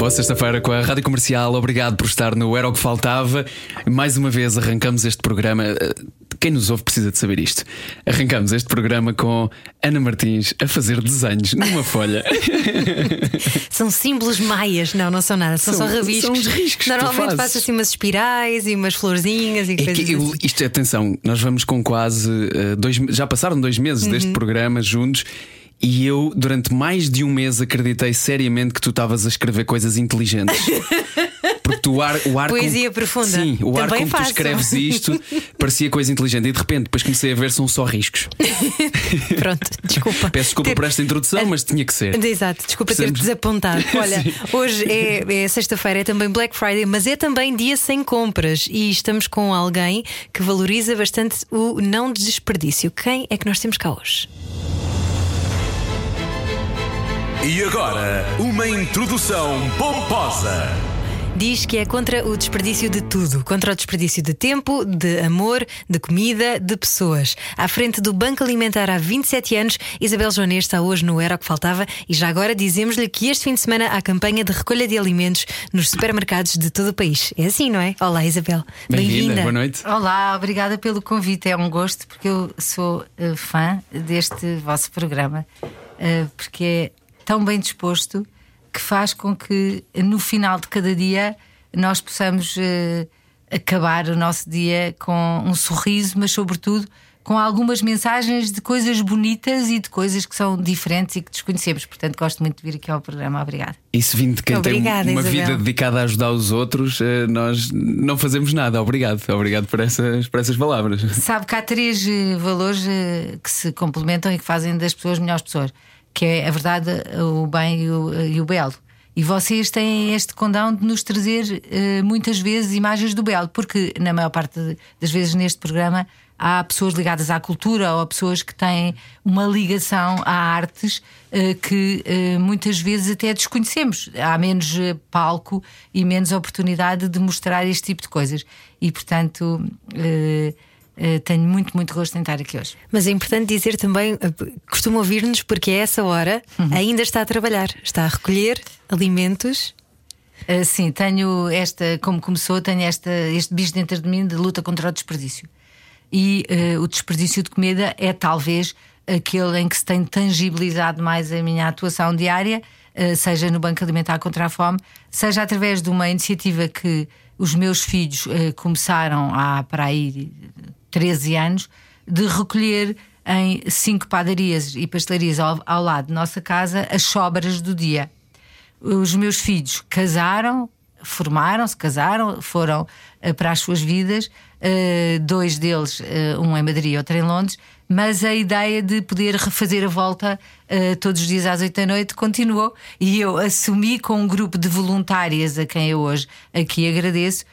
Boa sexta-feira com a Rádio Comercial. Obrigado por estar no Era o que Faltava. Mais uma vez arrancamos este programa. Quem nos ouve precisa de saber isto. Arrancamos este programa com Ana Martins a fazer desenhos numa folha. São símbolos maias, não, não são nada, são, São- só rabiscos. são os riscos Normalmente faço assim umas espirais e umas florzinhas e É coisas que eu- assim. isto é atenção, nós vamos com quase eh, dois, já passaram dois meses Uhum. deste programa juntos. E eu, durante mais de um mês, acreditei seriamente que tu estavas a escrever coisas inteligentes. Porque tu, o ar, o ar Poesia com, profunda. Sim, o ar Também como faço. tu escreves isto parecia coisa inteligente. E de repente, depois comecei a ver, são só riscos. Pronto, desculpa. Peço desculpa Ter- por esta introdução, mas tinha que ser. Exato, desculpa ter Precisamos- desapontado. Olha, Sim. hoje é, é sexta-feira, é também Black Friday, mas é também dia sem compras e estamos com alguém que valoriza bastante o não desperdício. Quem é que nós temos cá hoje? E agora, uma introdução pomposa. Diz que é contra o desperdício de tudo, contra o desperdício de tempo, de amor, de comida, de pessoas. À frente do Banco Alimentar há 27 anos, Isabel Joanês está hoje no Era o que Faltava e já agora dizemos-lhe que este fim de semana há campanha de recolha de alimentos nos supermercados de todo o país. É assim, não é? Olá, Isabel. Bem-vinda, boa noite. Olá, obrigada pelo convite. É um gosto porque eu sou eh, fã deste vosso programa, eh, porque é tão bem disposto que faz com que no final de cada dia nós possamos eh, acabar o nosso dia com um sorriso, mas sobretudo com algumas mensagens de coisas bonitas e de coisas que são diferentes e que desconhecemos. Portanto, gosto muito de vir aqui ao programa. Obrigada. Isso vindo de quem Obrigada, tem uma Isabel. vida dedicada a ajudar os outros, eh, nós não fazemos nada. Obrigado. Obrigado por essas, por essas palavras. Sabe que há três eh, valores que se complementam e que fazem das pessoas melhores pessoas, que é a verdade, o bem e o, e o belo. E vocês têm este condão de nos trazer eh, muitas vezes imagens do belo, porque na maior parte das vezes neste programa há pessoas ligadas à cultura ou pessoas que têm uma ligação a artes eh, que eh, muitas vezes até desconhecemos. Há menos palco e menos oportunidade de mostrar este tipo de coisas. E portanto. Tenho muito, muito gosto em estar aqui hoje. Mas é importante dizer também, eh, costuma ouvir-nos porque a essa hora ainda está a trabalhar, está a recolher alimentos. Uh, sim, tenho esta, como começou, tenho esta, este bicho dentro de mim de luta contra o desperdício. E uh, o desperdício de comida é talvez aquele em que se tem tangibilizado mais a minha atuação diária, uh, seja no Banco Alimentar contra a Fome, seja através de uma iniciativa que os meus filhos começaram há para aí 13 anos, de recolher em cinco padarias e pastelarias ao, ao lado de nossa casa as sobras do dia os meus filhos casaram, formaram-se, casaram, foram eh, para as suas vidas, eh, dois deles, eh, um em Madrid e outro em Londres, mas a ideia de poder refazer a volta todos os dias às oito da noite continuou e eu assumi com um grupo de voluntárias a quem eu hoje aqui agradeço.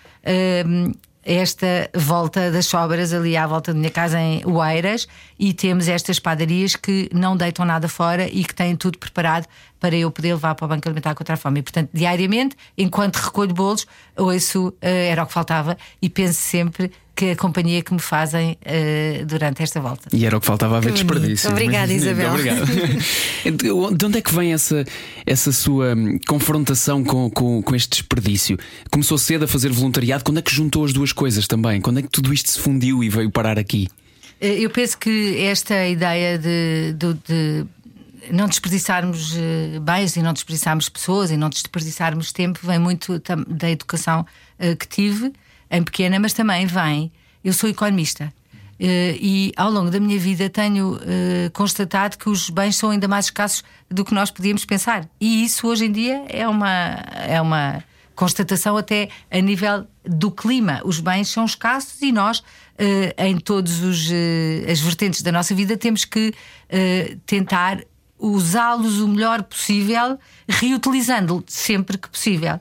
Esta volta das sobras ali à volta da minha casa em Oeiras e temos estas padarias que não deitam nada fora e que têm tudo preparado para eu poder levar para o Banco Alimentar contra a Fome. E, portanto, diariamente, enquanto recolho bolos, ouço eh, era o que faltava e penso sempre que a companhia que me fazem eh, durante esta volta. E era o que faltava a ver Que bonito. desperdício. Obrigada, Muito Isabel. Obrigado. De onde é que vem essa, essa sua hum, confrontação com, com, com este desperdício? Começou cedo a fazer voluntariado, quando é que juntou as duas coisas também? Quando é que tudo isto se fundiu e veio parar aqui? Eh, Eu penso que esta ideia de, de- de não desperdiçarmos eh, bens e não desperdiçarmos pessoas e não desperdiçarmos tempo vem muito da educação que tive em pequena, mas também vem. Eu sou economista. eh, E ao longo da minha vida tenho eh, constatado que os bens são ainda mais escassos do que nós podíamos pensar. E isso hoje em dia é uma, é uma constatação até a nível do clima. Os bens são escassos e nós, eh, em todas as vertentes da nossa vida, temos que tentar usá-los o melhor possível, reutilizando sempre que possível.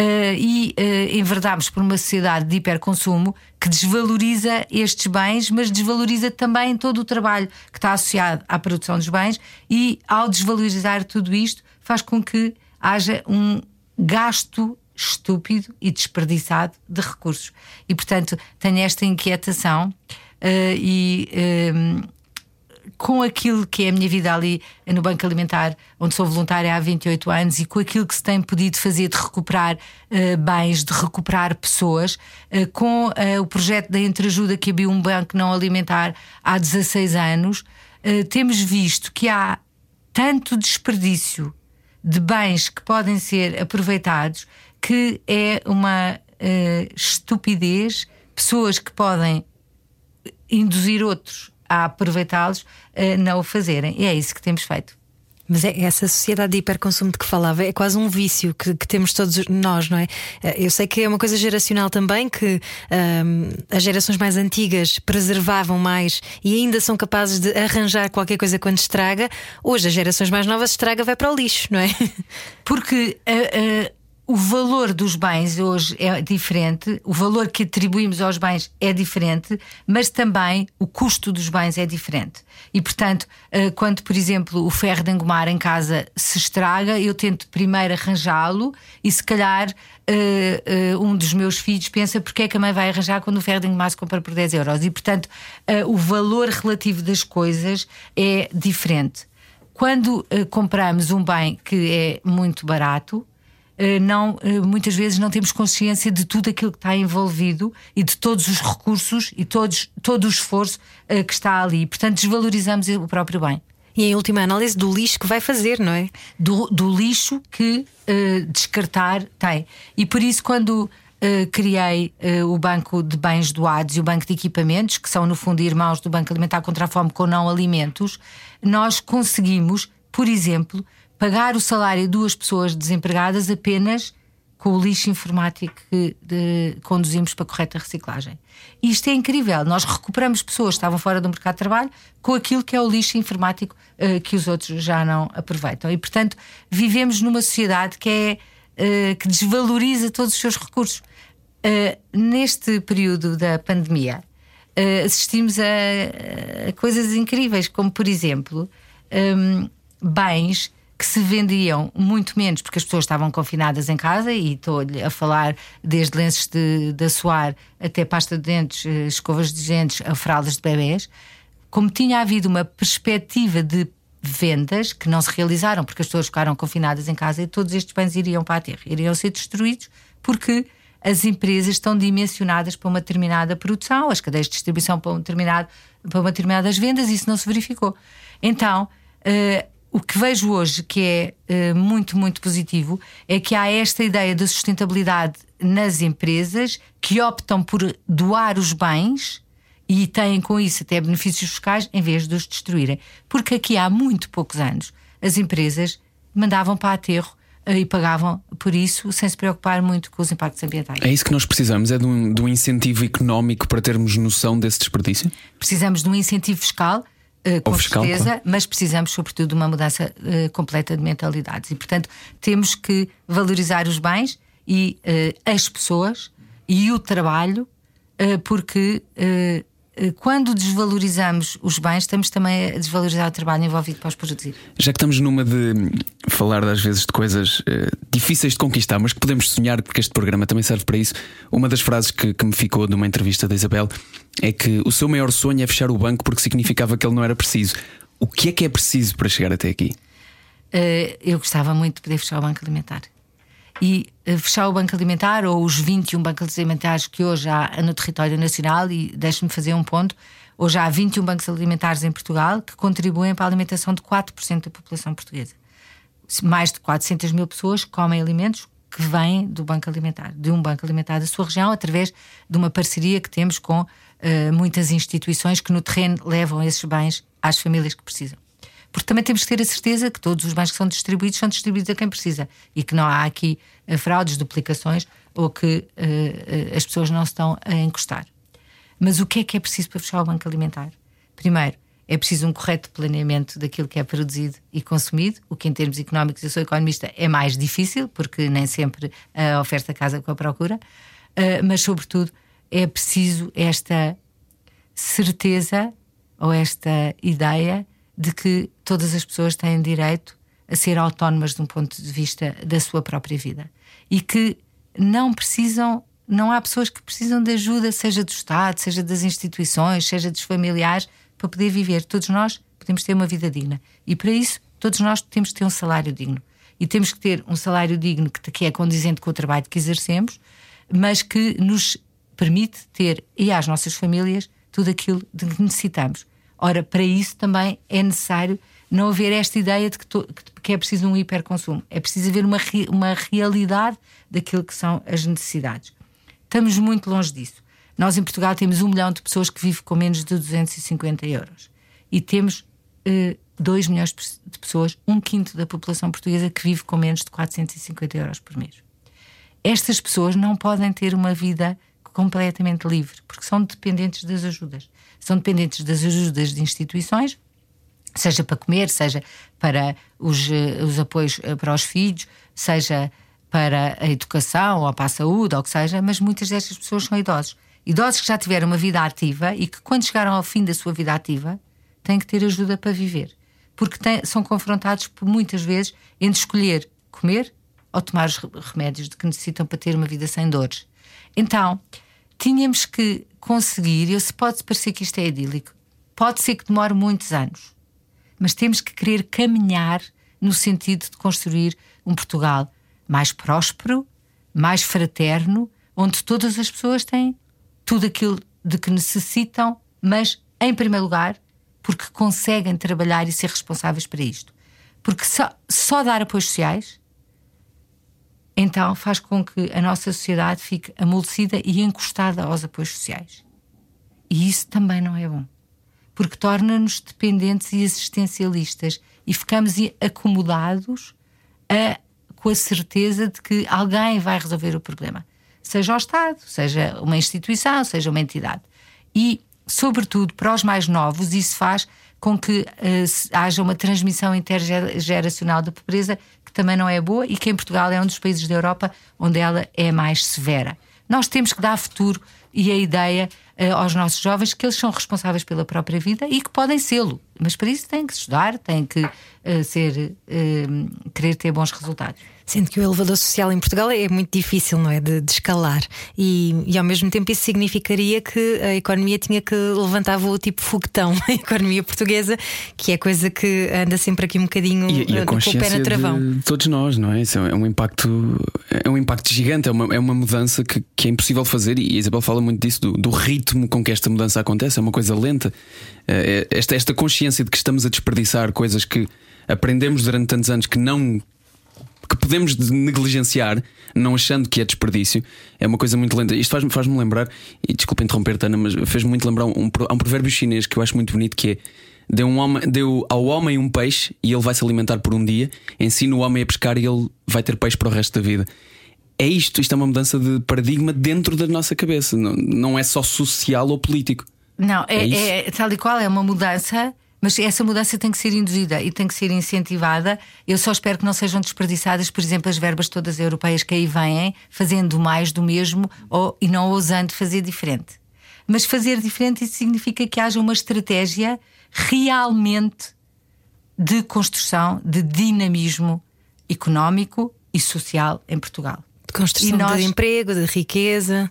Uh, e uh, enverdámos por uma sociedade de hiperconsumo que desvaloriza estes bens, mas desvaloriza também todo o trabalho que está associado à produção dos bens, e ao desvalorizar tudo isto, faz com que haja um gasto estúpido e desperdiçado de recursos. E, portanto, tenho esta inquietação uh, e com aquilo que é a minha vida ali no Banco Alimentar, onde sou voluntária há 28 anos, e com aquilo que se tem podido fazer de recuperar uh, bens, de recuperar pessoas, uh, com uh, o projeto da Entreajuda que abriu um banco não alimentar há 16 anos, temos visto que há tanto desperdício de bens que podem ser aproveitados que é uma estupidez pessoas que podem induzir outros a aproveitá-los, a não o fazerem. E é isso que temos feito. Mas é essa sociedade de hiperconsumo de que falava é quase um vício que, que, temos todos nós, não é? Eh, eu sei que é uma coisa geracional também, que um, as gerações mais antigas preservavam mais e ainda são capazes de arranjar qualquer coisa quando estraga. Hoje, as gerações mais novas estraga, vai para o lixo, não é? Porque uh, uh, o valor dos bens hoje é diferente, o valor que atribuímos aos bens é diferente, mas também o custo dos bens é diferente. E, portanto, eh, quando, por exemplo, o ferro de engomar em casa se estraga, eu tento primeiro arranjá-lo e, se calhar, eh, eh, um dos meus filhos pensa porque é que a mãe vai arranjar quando o ferro de engomar se compra por 10 euros. E, portanto, o valor relativo das coisas é diferente. Quando compramos um bem que é muito barato, não, eh, muitas vezes não temos consciência de tudo aquilo que está envolvido e de todos os recursos e todos, todo o esforço eh, que está ali. Portanto, desvalorizamos o próprio bem. E em última análise, do lixo que vai fazer, não é? Do, do lixo que uh, descartar tem. E por isso, quando uh, criei uh, o Banco de Bens Doados e o Banco de Equipamentos, que são, no fundo, irmãos do Banco Alimentar contra a Fome com não alimentos, nós conseguimos, por exemplo, pagar o salário de duas pessoas desempregadas apenas com o lixo informático que de, conduzimos para a correta reciclagem. Isto é incrível. Nós recuperamos pessoas que estavam fora do mercado de trabalho com aquilo que é o lixo informático uh, que os outros já não aproveitam. E, portanto, vivemos numa sociedade que, é, uh, que desvaloriza todos os seus recursos. Uh, neste período da pandemia, assistimos a, a, coisas incríveis, como, por exemplo, um, bens que se vendiam muito menos porque as pessoas estavam confinadas em casa e estou-lhe a falar desde lenços de, de assoar até pasta de dentes, eh, escovas de dentes, a fraldas de bebés. Como tinha havido uma perspectiva de vendas que não se realizaram porque as pessoas ficaram confinadas em casa e todos estes bens iriam para a terra, iriam ser destruídos porque as empresas estão dimensionadas para uma determinada produção, as cadeias de distribuição para, um determinado, para uma determinadas vendas, e isso não se verificou. Então, uh, o que vejo hoje que é uh, muito, muito positivo é que há esta ideia da sustentabilidade nas empresas que optam por doar os bens e têm com isso até benefícios fiscais em vez de os destruírem. Porque aqui há muito poucos anos as empresas mandavam para aterro uh, e pagavam por isso sem se preocupar muito com os impactos ambientais. É isso que nós precisamos? É de um, de um incentivo económico para termos noção desse desperdício? Precisamos de um incentivo fiscal com fiscal, certeza, claro. mas precisamos, sobretudo, de uma mudança uh, completa de mentalidades. E, portanto, temos que valorizar os bens e uh, as pessoas e o trabalho, porque quando desvalorizamos os bens, estamos também a desvalorizar o trabalho envolvido para os produzir. Já que estamos numa de falar, às vezes, de coisas difíceis de conquistar, mas que podemos sonhar, porque este programa também serve para isso, uma das frases que, que me ficou de uma entrevista da Isabel é que o seu maior sonho é fechar o banco porque significava que ele não era preciso. O que é que é preciso para chegar até aqui? Uh, eu gostava muito de poder fechar o banco alimentar. E uh, fechar o banco alimentar, ou os 21 bancos alimentares que hoje há no território nacional, e deixe-me fazer um ponto: hoje há 21 bancos alimentares em Portugal que contribuem para a alimentação de 4% da população portuguesa. Mais de 400 mil pessoas comem alimentos que vêm do banco alimentar, de um banco alimentar da sua região, através de uma parceria que temos com uh, muitas instituições que no terreno levam esses bens às famílias que precisam. Porque também temos que ter a certeza que todos os bens que são distribuídos são distribuídos a quem precisa e que não há aqui uh, fraudes, duplicações ou que uh, as pessoas não se estão a encostar. Mas o que é que é preciso para fechar o banco alimentar? Primeiro, é preciso um correto planeamento daquilo que é produzido e consumido, o que em termos económicos, eu sou economista, é mais difícil, porque nem sempre a oferta casa com a procura, uh, mas sobretudo é preciso esta certeza ou esta ideia de que todas as pessoas têm direito a ser autónomas de um ponto de vista da sua própria vida e que não precisam, não há pessoas que precisam de ajuda, seja do Estado, seja das instituições, seja dos familiares, para poder viver. Todos nós podemos ter uma vida digna e para isso todos nós temos que ter um salário digno e temos que ter um salário digno que, é condizente com o trabalho que exercemos, mas que nos permite ter e às nossas famílias tudo aquilo de que necessitamos. Ora, para isso também é necessário não haver esta ideia de que, to, que é preciso um hiperconsumo. É preciso haver uma, uma realidade daquilo que são as necessidades. Estamos muito longe disso. Nós em Portugal temos um milhão de pessoas que vivem com menos de 250 euros. E temos uh, 2 milhões de pessoas, um quinto da população portuguesa, que vive com menos de 450 euros por mês. Estas pessoas não podem ter uma vida completamente livre, porque são dependentes das ajudas. São dependentes das ajudas de instituições, seja para comer, seja para os, eh, os apoios eh, para os filhos, seja para a educação ou para a saúde, ou o que seja, mas muitas destas pessoas são idosos. Idosos que já tiveram uma vida ativa e que, quando chegaram ao fim da sua vida ativa, têm que ter ajuda para viver. Porque têm, são confrontados por muitas vezes entre escolher comer ou tomar os remédios de que necessitam para ter uma vida sem dores. Então, tínhamos que conseguir, eu se pode parecer que isto é idílico, pode ser que demore muitos anos, mas temos que querer caminhar no sentido de construir um Portugal mais próspero, mais fraterno, onde todas as pessoas têm tudo aquilo de que necessitam, mas em primeiro lugar porque conseguem trabalhar e ser responsáveis para isto. Porque só, só dar apoios sociais então faz com que a nossa sociedade fique amolecida e encostada aos apoios sociais. E isso também não é bom, porque torna-nos dependentes e existencialistas e ficamos acomodados a, com a certeza de que alguém vai resolver o problema, seja o Estado, seja uma instituição, seja uma entidade. E, sobretudo, para os mais novos, isso faz com que uh, haja uma transmissão intergeracional da pobreza que também não é boa e que em Portugal é um dos países da Europa onde ela é mais severa. Nós temos que dar futuro e a ideia uh, aos nossos jovens que eles são responsáveis pela própria vida e que podem sê-lo, mas para isso têm que estudar, têm que uh, ser, querer ter bons resultados. Sendo que o elevador social em Portugal é muito difícil, não é? De, de escalar. E, e, ao mesmo tempo isso significaria que a economia tinha que levantar voo tipo foguetão, a economia portuguesa, que é coisa que anda sempre aqui um bocadinho e, e a com o pé na travão. De todos nós, não é? Isso é um impacto, é um impacto gigante, é uma, é uma mudança que, que é impossível fazer, e a Isabel fala muito disso, do, do ritmo com que esta mudança acontece, é uma coisa lenta. É, é, esta, esta consciência de que estamos a desperdiçar coisas que aprendemos durante tantos anos que não que podemos negligenciar, não achando que é desperdício, é uma coisa muito lenta. Isto faz-me faz lembrar, e desculpa interromper, Tana, mas fez-me muito lembrar um, um, um provérbio chinês que eu acho muito bonito que é. Deu, um homem, deu ao homem um peixe e ele vai se alimentar por um dia. Ensina o homem a pescar e ele vai ter peixe para o resto da vida. É isto, isto é uma mudança de paradigma dentro da nossa cabeça. Não, não é só social ou político. Não, é, é, é tal e qual, é uma mudança mas essa mudança tem que ser induzida e tem que ser incentivada. Eu só espero que não sejam desperdiçadas, por exemplo, as verbas todas europeias que aí vêm, fazendo mais do mesmo ou, e não ousando fazer diferente. Mas fazer diferente isso significa que haja uma estratégia realmente de construção, de dinamismo económico e social em Portugal. De construção nós de emprego, de riqueza.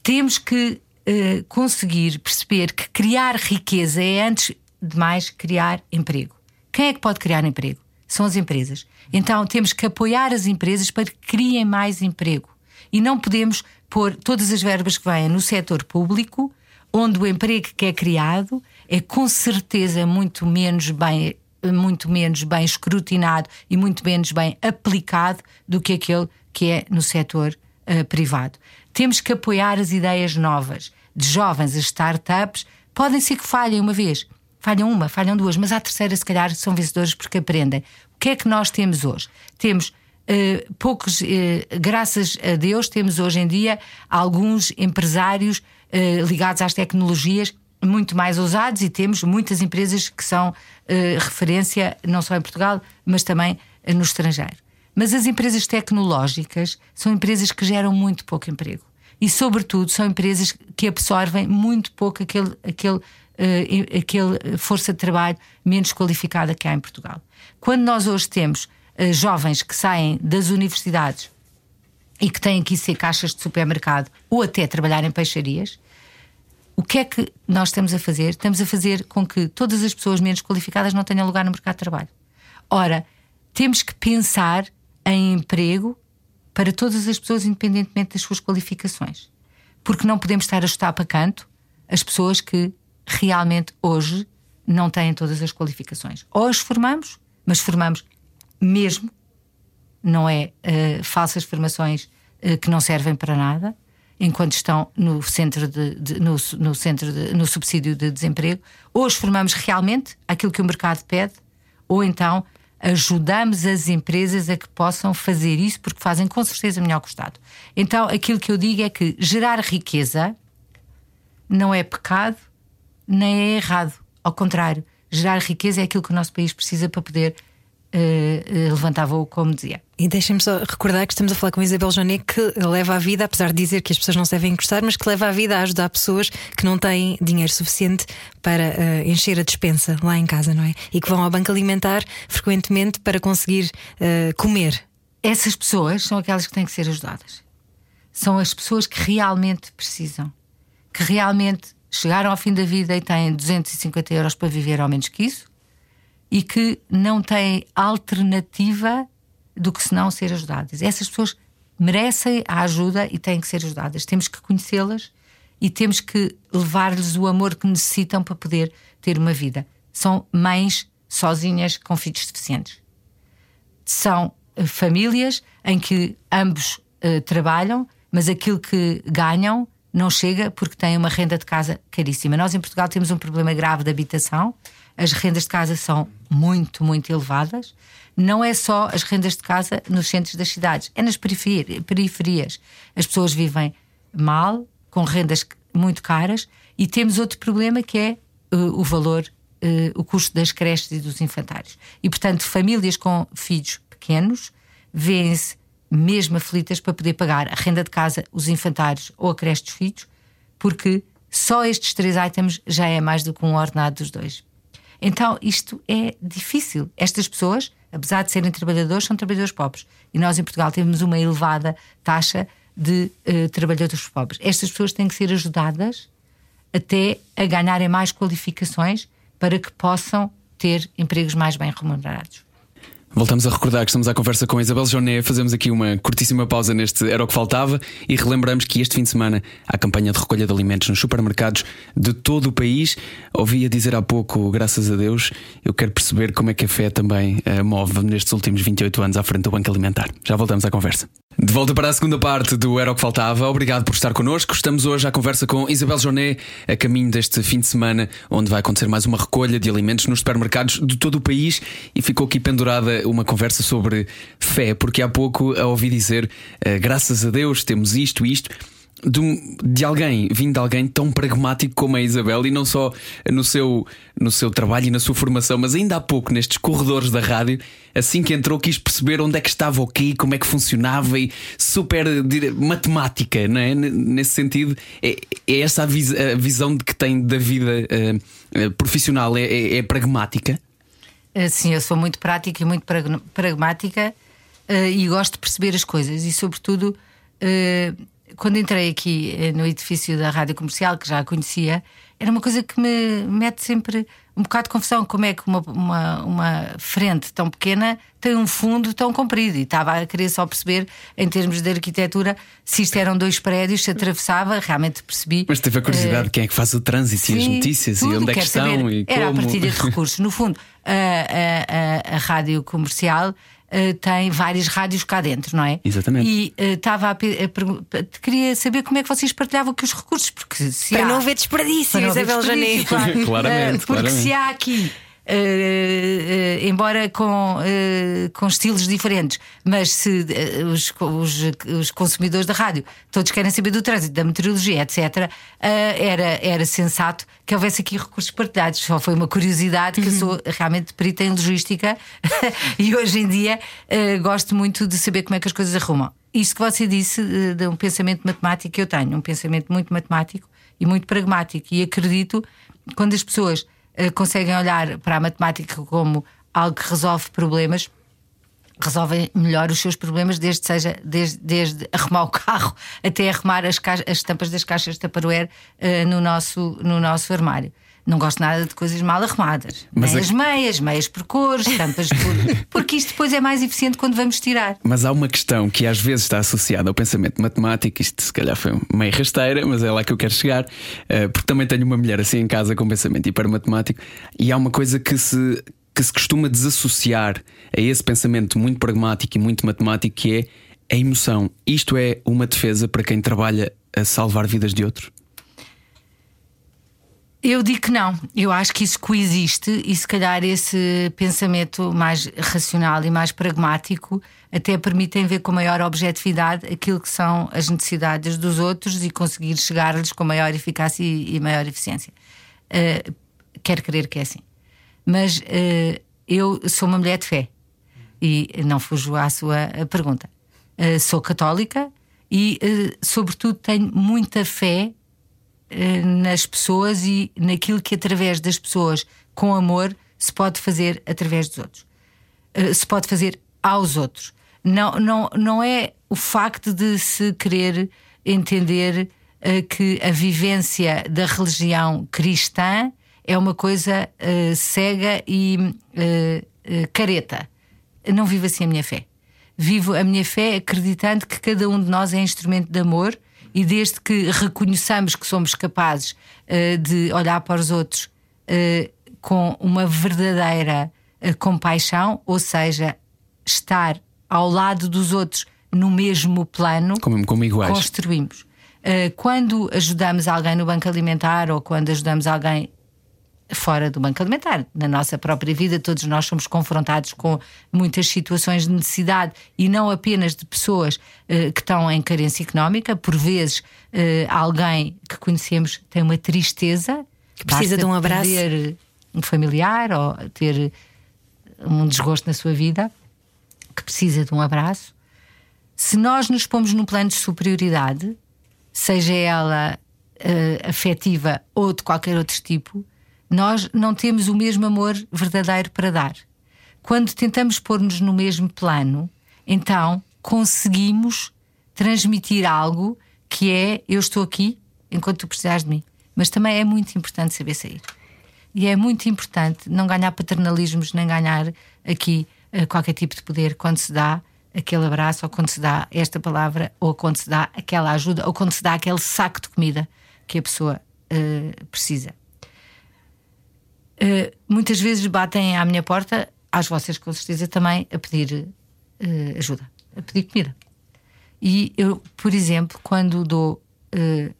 Temos que uh, conseguir perceber que criar riqueza é antes de mais criar emprego. Quem é que pode criar emprego? São as empresas. Então temos que apoiar as empresas para que criem mais emprego. E não podemos pôr todas as verbas que vêm no setor público, onde o emprego que é criado é com certeza muito menos bem muito menos bem escrutinado e muito menos bem aplicado do que aquele que é no setor uh, privado. Temos que apoiar as ideias novas de jovens, as startups. Podem ser que falhem uma vez, Falham uma, falham duas, mas à terceira, se calhar, são vencedores porque aprendem. O que é que nós temos hoje? Temos uh, poucos, uh, graças a Deus, temos hoje em dia alguns empresários ligados às tecnologias muito mais ousados e temos muitas empresas que são uh, referência não só em Portugal, mas também uh, no estrangeiro. Mas as empresas tecnológicas são empresas que geram muito pouco emprego e, sobretudo, são empresas que absorvem muito pouco aquele, aquele, uh, aquele força de trabalho menos qualificada que há em Portugal. Quando nós hoje temos uh, jovens que saem das universidades e que têm que ser caixas de supermercado ou até trabalhar em peixarias, o que é que nós estamos a fazer? Estamos a fazer com que todas as pessoas menos qualificadas não tenham lugar no mercado de trabalho. Ora, temos que pensar em emprego para todas as pessoas, independentemente das suas qualificações. Porque não podemos estar a chutar para canto as pessoas que realmente hoje não têm todas as qualificações. Ou as formamos, mas formamos mesmo, não é uh, falsas formações uh, que não servem para nada, enquanto estão no centro de, de no, no, centro de, no subsídio de desemprego, ou as formamos realmente aquilo que o mercado pede, ou então ajudamos as empresas a que possam fazer isso, porque fazem com certeza melhor que o Estado. Então, aquilo que eu digo é que gerar riqueza não é pecado, nem é errado. Ao contrário, gerar riqueza é aquilo que o nosso país precisa para poder uh, levantar voo, como dizia. E deixem-me só recordar que estamos a falar com Isabel Jonet, que leva a vida, apesar de dizer que as pessoas não se devem encostar, mas que leva a vida a ajudar pessoas que não têm dinheiro suficiente para uh, encher a despensa lá em casa, não é? E que vão ao banco alimentar frequentemente para conseguir uh, comer. Essas pessoas são aquelas que têm que ser ajudadas. São as pessoas que realmente precisam, que realmente chegaram ao fim da vida e têm 250 euros para viver ao menos que isso e que não têm alternativa do que senão ser ajudadas. Essas pessoas merecem a ajuda e têm que ser ajudadas. Temos que conhecê-las e temos que levar-lhes o amor que necessitam para poder ter uma vida. São mães sozinhas com filhos deficientes. São eh, famílias em que ambos uh, trabalham, mas aquilo que ganham não chega porque têm uma renda de casa caríssima. Nós em Portugal temos um problema grave de habitação as rendas de casa são muito, muito elevadas. Não é só as rendas de casa nos centros das cidades, é nas periferias. As pessoas vivem mal, com rendas muito caras, e temos outro problema que é uh, o valor, uh, o custo das creches e dos infantários. E, portanto, famílias com filhos pequenos vêem-se mesmo aflitas para poder pagar a renda de casa, os infantários ou a creche dos filhos, porque só estes três itens já é mais do que um ordenado dos dois. Então isto é difícil. Estas pessoas, apesar de serem trabalhadores, são trabalhadores pobres. E nós em Portugal temos uma elevada taxa de uh, trabalhadores pobres. Estas pessoas têm que ser ajudadas até a ganharem mais qualificações para que possam ter empregos mais bem remunerados. Voltamos a recordar que estamos à conversa com a Isabel Joné. Fazemos aqui uma curtíssima pausa neste Era o que Faltava e relembramos que este fim de semana há campanha de recolha de alimentos nos supermercados de todo o país. Ouvia dizer há pouco, graças a Deus, eu quero perceber como é que a fé também uh, move nestes últimos 28 anos à frente do Banco Alimentar. Já voltamos à conversa. De volta para a segunda parte do Era o que Faltava. Obrigado por estar connosco. Estamos hoje à conversa com Isabel Joné, a caminho deste fim de semana, onde vai acontecer mais uma recolha de alimentos nos supermercados de todo o país. E ficou aqui pendurada uma conversa sobre fé, porque há pouco a ouvi dizer, uh, graças a Deus temos isto e isto de, de, alguém, vindo de alguém tão pragmático como a Isabel, e não só no seu, no seu trabalho e na sua formação, mas ainda há pouco nestes corredores da rádio, assim que entrou, quis perceber onde é que estava o quê, como é que funcionava e super matemática, não é? Nesse sentido, é, é essa a, vis, a, visão de que tem da vida uh, profissional, é, é, é, pragmática? Sim, eu sou muito prática e muito pragmática e gosto de perceber as coisas e, sobretudo, quando entrei aqui eh, no edifício da rádio comercial, que já a conhecia, era uma coisa que me mete sempre um bocado de confusão. Como é que uma, uma, uma, frente tão pequena tem um fundo tão comprido? E estava a querer só perceber, em termos de arquitetura, se isto eram dois prédios, se atravessava, realmente percebi. Mas teve a curiosidade de uh, quem é que faz o trânsito e as notícias tudo, e onde é que estão saber. e Era como. a partilha de recursos. No fundo, a, a, a, a rádio comercial uh, tem várias rádios cá dentro, não é? Exatamente. E estava uh, a, a, a, queria saber como é que vocês partilhavam aqui os recursos, porque se para há, não haver desperdício, Isabel Janeiro. Claro. claramente. Uh, porque claramente. se há aqui uh, embora com, uh, com estilos diferentes, mas se os, os, os, consumidores da rádio todos querem saber do trânsito, da meteorologia, etc., era, era sensato que houvesse aqui recursos partilhados. Só foi uma curiosidade que uhum. eu sou realmente perita em logística e hoje em dia gosto muito de saber como é que as coisas arrumam. Isso que você disse de um pensamento matemático, eu tenho um pensamento muito matemático e muito pragmático, e acredito quando as pessoas conseguem olhar para a matemática como algo que resolve problemas, resolvem melhor os seus problemas, desde seja desde, desde arrumar o carro até arrumar as, as tampas das caixas de Tupperware uh, no, nosso, no nosso armário. Não gosto nada de coisas mal arrumadas. Mas Nem a... as meias, meias por cores, tampas por. Porque isto depois é mais eficiente quando vamos tirar. Mas há uma questão que às vezes está associada ao pensamento matemático. Isto se calhar foi meio rasteira, mas é lá que eu quero chegar. Eh, porque também tenho uma mulher assim em casa com pensamento hipermatemático. E há uma coisa que se, que se costuma desassociar a esse pensamento muito pragmático e muito matemático que é a emoção. Isto é uma defesa para quem trabalha a salvar vidas de outros? Eu digo que não. Eu acho que isso coexiste e se calhar esse pensamento mais racional e mais pragmático até permitem ver com maior objetividade aquilo que são as necessidades dos outros e conseguir chegar-lhes com maior eficácia e, maior eficiência. Uh, quero crer que é assim. Mas uh, eu sou uma mulher de fé e não fujo à sua pergunta. Uh, sou católica e, sobretudo, tenho muita fé eh, nas pessoas e naquilo que através das pessoas com amor se pode fazer através dos outros, eh, se pode fazer aos outros. Não, não, não é o facto de se querer entender uh, que a vivência da religião cristã é uma coisa cega e careta. Não vivo assim a minha fé. Vivo a minha fé acreditando que cada um de nós é instrumento de amor e desde que reconheçamos que somos capazes uh, de olhar para os outros uh, com uma verdadeira uh, compaixão, ou seja, estar ao lado dos outros no mesmo plano, como, como iguais. construímos. quando ajudamos alguém no banco alimentar ou quando ajudamos alguém fora do banco alimentar. Na nossa própria vida, todos nós somos confrontados com muitas situações de necessidade e não apenas de pessoas uh, que estão em carência económica. Por vezes, uh, alguém que conhecemos tem uma tristeza que precisa de um abraço. Perder um familiar ou ter um desgosto na sua vida, que precisa de um abraço. Se nós nos pomos num plano de superioridade, seja ela uh, afetiva ou de qualquer outro tipo, nós não temos o mesmo amor verdadeiro para dar. Quando tentamos pôr-nos no mesmo plano, então conseguimos transmitir algo que é eu estou aqui enquanto tu precisares de mim. Mas também é muito importante saber sair. E é muito importante não ganhar paternalismos, nem ganhar aqui uh, qualquer tipo de poder quando se dá aquele abraço, ou quando se dá esta palavra, ou quando se dá aquela ajuda, ou quando se dá aquele saco de comida que a pessoa uh, precisa. Uh, muitas vezes batem à minha porta, às vossas com certeza também, a pedir uh, ajuda, a pedir comida. E eu, por exemplo, quando dou uh,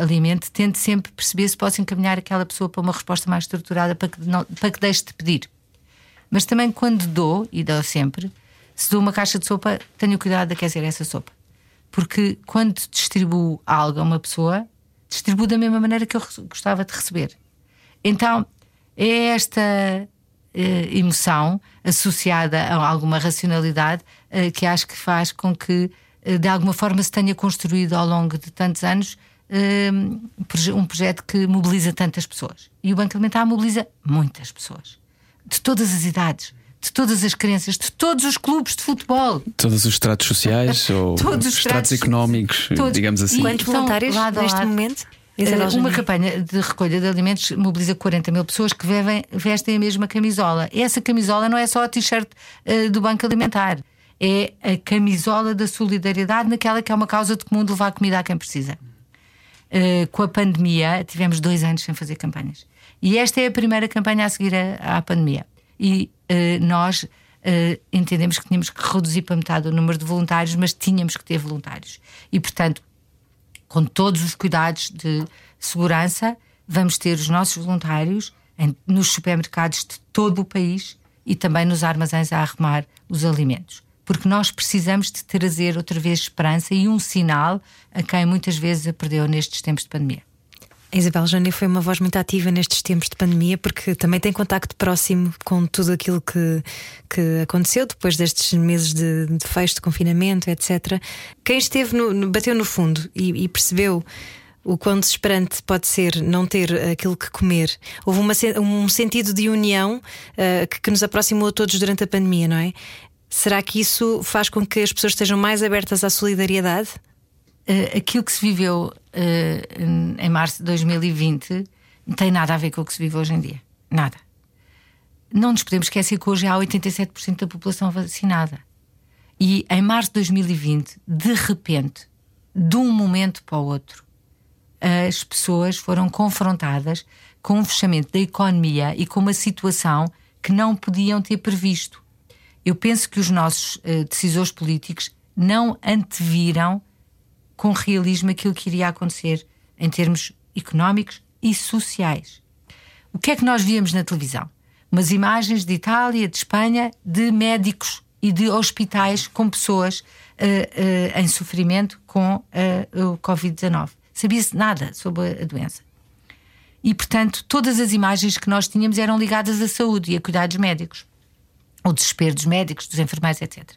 alimento, tento sempre perceber se posso encaminhar aquela pessoa para uma resposta mais estruturada para que, não, para que deixe de pedir. Mas também quando dou, e dou sempre, se dou uma caixa de sopa, tenho cuidado de aquecer essa sopa. Porque quando distribuo algo a uma pessoa, distribuo da mesma maneira que eu gostava de receber. Então, é esta uh, emoção associada a alguma racionalidade uh, que acho que faz com que, uh, de alguma forma, se tenha construído ao longo de tantos anos um projeto que mobiliza tantas pessoas. E o Banco Alimentar mobiliza muitas pessoas, de todas as idades de todas as crenças, de todos os clubes de futebol. Todos os estratos sociais ou todos os estratos económicos, todos. digamos assim. Quantos voluntários neste momento? Uh, uma campanha de recolha de alimentos mobiliza 40 mil pessoas que vestem a mesma camisola. E essa camisola não é só a t-shirt uh, do Banco Alimentar, é a camisola da solidariedade naquela que é uma causa de comum de levar comida a quem precisa. Uh, com a pandemia, tivemos dois anos sem fazer campanhas. E esta é a primeira campanha a seguir à pandemia. E nós entendemos que tínhamos que reduzir para metade o número de voluntários, mas tínhamos que ter voluntários. E, portanto, com todos os cuidados de segurança, vamos ter os nossos voluntários em, nos supermercados de todo o país e também nos armazéns a arrumar os alimentos. Porque nós precisamos de trazer outra vez esperança e um sinal a quem muitas vezes a perdeu nestes tempos de pandemia. A Isabel Jânia foi uma voz muito ativa nestes tempos de pandemia, porque também tem contacto próximo com tudo aquilo que, que aconteceu depois destes meses de, de fecho, de confinamento, etc. Quem esteve no, bateu no fundo e, e percebeu o quão desesperante pode ser não ter aquilo que comer. Houve uma, um sentido de união uh, que, que, nos aproximou a todos durante a pandemia, não é? Será que isso faz com que as pessoas estejam mais abertas à solidariedade? Uh, aquilo que se viveu em março de 2020 não tem nada a ver com o que se vive hoje em dia. Nada. Não nos podemos esquecer que hoje há 87% da população vacinada. E em março de 2020, de repente, de um momento para o outro, as pessoas foram confrontadas com um fechamento da economia e com uma situação que não podiam ter previsto. Eu penso que os nossos uh, decisores políticos não anteviram com realismo aquilo que iria acontecer em termos económicos e sociais. O que é que nós víamos na televisão? Umas imagens de Itália, de Espanha, de médicos e de hospitais com pessoas uh, uh, em sofrimento com uh, o Covid-19. Sabia-se nada sobre a doença. E, portanto, todas as imagens que nós tínhamos eram ligadas à saúde e a cuidados médicos. O desespero dos médicos, dos enfermeiros, etc.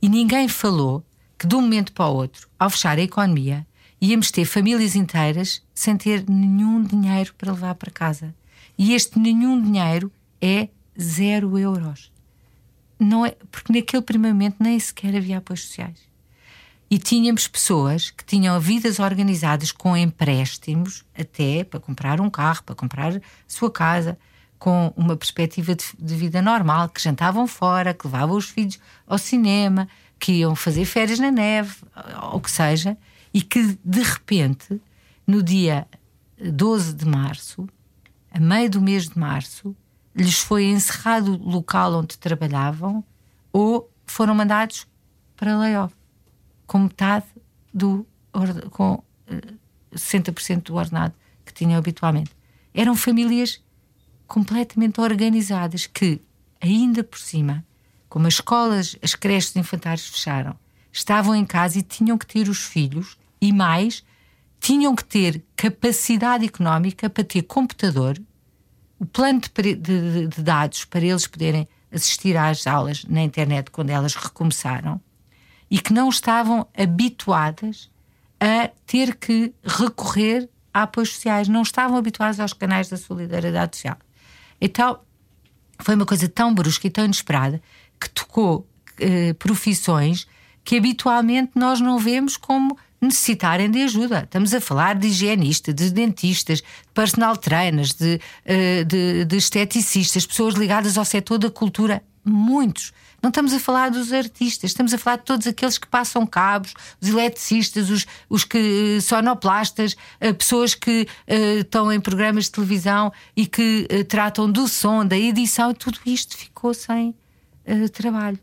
E ninguém falou que de um momento para o outro, ao fechar a economia, íamos ter famílias inteiras sem ter nenhum dinheiro para levar para casa. E este nenhum dinheiro é zero euros. Não é, porque naquele primeiro momento nem sequer havia apoios sociais. E tínhamos pessoas que tinham vidas organizadas com empréstimos, até para comprar um carro, para comprar a sua casa, com uma perspectiva de, de vida normal, que jantavam fora, que levavam os filhos ao cinema, que iam fazer férias na neve, ou o que seja, e que de repente, no dia 12 de março, a meio do mês de março, lhes foi encerrado o local onde trabalhavam ou foram mandados para layoff, com metade do com 60% eh, do ordenado que tinham habitualmente. Eram famílias completamente organizadas que, ainda por cima, como as escolas, as creches infantárias fecharam, estavam em casa e tinham que ter os filhos e mais, tinham que ter capacidade económica para ter computador, o plano de, de, de dados para eles poderem assistir às aulas na internet quando elas recomeçaram e que não estavam habituadas a ter que recorrer a apoios sociais, não estavam habituados aos canais da solidariedade social. Então, foi uma coisa tão brusca e tão inesperada que tocou eh, profissões que habitualmente nós não vemos como necessitarem de ajuda. Estamos a falar de higienistas, de dentistas, de personal trainers, de, uh, de, de, esteticistas, pessoas ligadas ao setor da cultura, muitos. Não estamos a falar dos artistas, estamos a falar de todos aqueles que passam cabos, os eletricistas, os, os que eh, sonoplastas, uh, pessoas que uh, estão em programas de televisão e que tratam do som, da edição, tudo isto ficou sem uh, trabalho.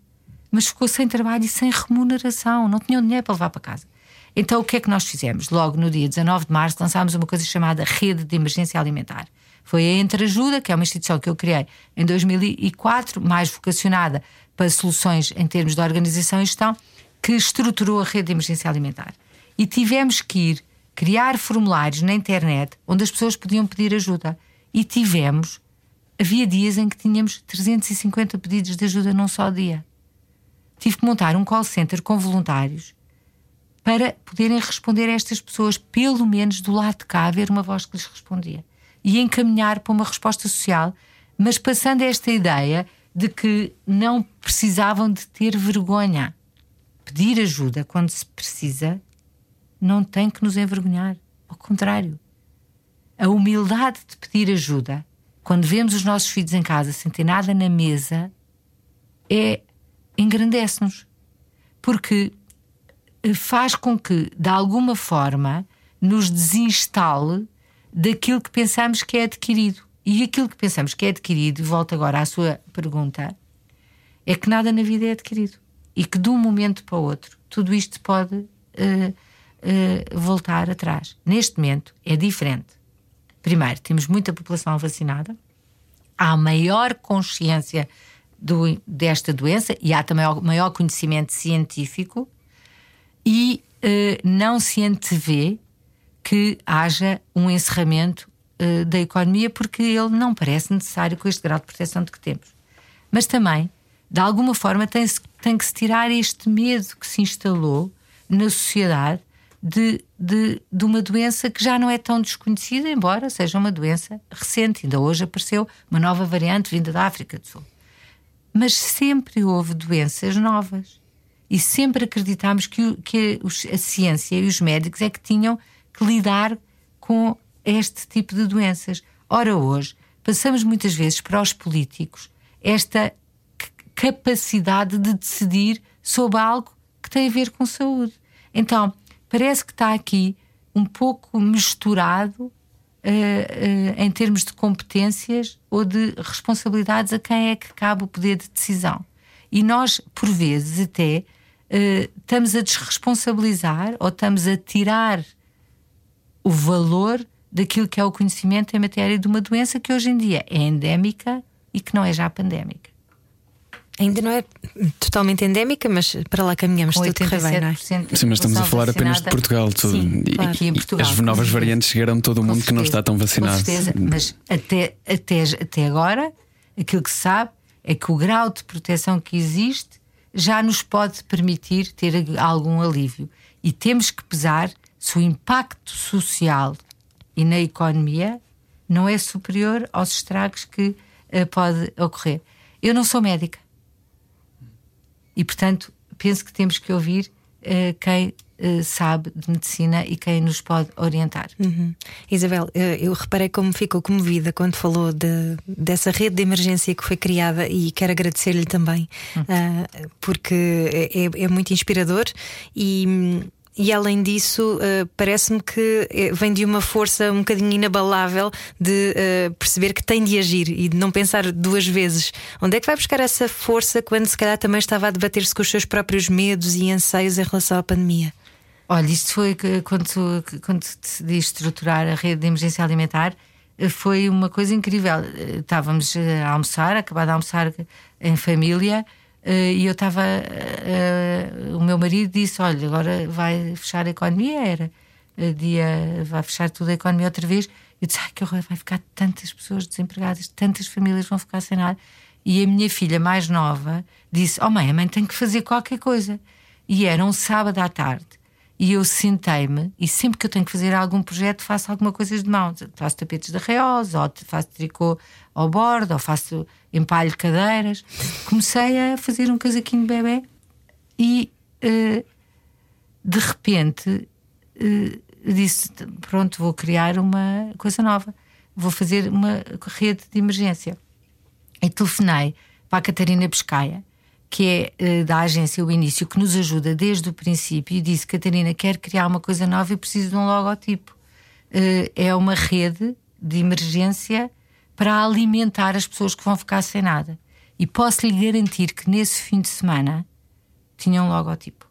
Mas ficou sem trabalho e sem remuneração, não tinham dinheiro para levar para casa. Então o que é que nós fizemos? Logo no dia 19 de março lançámos uma coisa chamada Rede de Emergência Alimentar. Foi a Entreajuda, que é uma instituição que eu criei em 2004, mais vocacionada para soluções em termos de organização e gestão, que estruturou a rede de emergência alimentar. E tivemos que ir criar formulários na internet onde as pessoas podiam pedir ajuda. E tivemos havia dias em que tínhamos 350 pedidos de ajuda num só dia. Tive que montar um call center com voluntários para poderem responder a estas pessoas, pelo menos do lado de cá, haver uma voz que lhes respondia. E encaminhar para uma resposta social, mas passando esta ideia de que não precisavam de ter vergonha. Pedir ajuda quando se precisa não tem que nos envergonhar. Ao contrário. A humildade de pedir ajuda quando vemos os nossos filhos em casa sem ter nada na mesa, é engrandece-nos. Porque eh, faz com que, de alguma forma, nos desinstale daquilo que pensamos que é adquirido. E aquilo que pensamos que é adquirido, volto agora à sua pergunta, é que nada na vida é adquirido. E que de um momento para o outro, tudo isto pode uh, uh, voltar atrás. Neste momento é diferente. Primeiro, temos muita população vacinada, há maior consciência do, desta doença e há também maior conhecimento científico e uh, não se antevê que haja um encerramento uh, da economia porque ele não parece necessário com este grau de proteção de que temos. Mas também, de alguma forma, tem, tem que se tirar este medo que se instalou na sociedade de, de, de, uma doença que já não é tão desconhecida, embora seja uma doença recente. Ainda hoje apareceu uma nova variante vinda da África do Sul. Mas sempre houve doenças novas. E sempre acreditámos que, que a ciência e os médicos é que tinham que lidar com este tipo de doenças. Ora, hoje, passamos muitas vezes para os políticos esta capacidade de decidir sobre algo que tem a ver com saúde. Então, parece que está aqui um pouco misturado uh, uh, em termos de competências ou de responsabilidades a quem é que cabe o poder de decisão. E nós, por vezes, até uh, estamos a desresponsabilizar ou estamos a tirar o valor daquilo que é o conhecimento em matéria de uma doença que hoje em dia é endémica e que não é já pandémica. Ainda não é totalmente endémica, mas para lá caminhamos, tudo corre bem, não é? Sim, mas estamos a falar apenas de Portugal. Tudo. Sim, claro. Aqui em Portugal. As novas variantes chegaram a todo o mundo certeza, que não está tão vacinado. Com certeza, mas até, até, até agora, aquilo que se sabe é que o grau de proteção que existe já nos pode permitir ter algum alívio. E temos que pesar se o impacto social e na economia não é superior aos estragos que uh, pode ocorrer. Eu não sou médica e, portanto, penso que temos que ouvir uh, quem uh, sabe de medicina e quem nos pode orientar. Uhum. Isabel, eu reparei como ficou comovida quando falou de, dessa rede de emergência que foi criada e quero agradecer-lhe também, uhum. porque é, é muito inspirador e e além disso, uh, parece-me que eh, vem de uma força um bocadinho inabalável de uh, perceber que tem de agir e de não pensar duas vezes. Onde é que vai buscar essa força quando se calhar também estava a debater-se com os seus próprios medos e anseios em relação à pandemia? Olha, isto foi quando, quando decidi estruturar a rede de emergência alimentar, foi uma coisa incrível. Estávamos a almoçar, acabado de almoçar em família. Uh, e eu estava. Uh, o meu marido disse: Olha, agora vai fechar a economia. Era dia. Vai fechar tudo a economia outra vez. Eu disse: Ai, que horror, vai ficar tantas pessoas desempregadas, tantas famílias vão ficar sem nada. E a minha filha mais nova disse: Oh, mãe, a mãe tem que fazer qualquer coisa. E era um sábado à tarde. E eu sentei-me e sempre que eu tenho que fazer algum projeto faço alguma coisa de mão. Faço tapetes de reosa, ou faço tricô ao bordo, ou faço empalho cadeiras. Comecei a fazer um casaquinho de bebê e uh, de repente uh, disse: Pronto, vou criar uma coisa nova, vou fazer uma rede de emergência. E telefonei para a Catarina Pescaia que é uh, da agência O Início, que nos ajuda desde o princípio, e disse: Catarina, quero criar uma coisa nova e preciso de um logotipo. Uh, é uma rede de emergência para alimentar as pessoas que vão ficar sem nada. E posso lhe garantir que nesse fim de semana tinha um logotipo.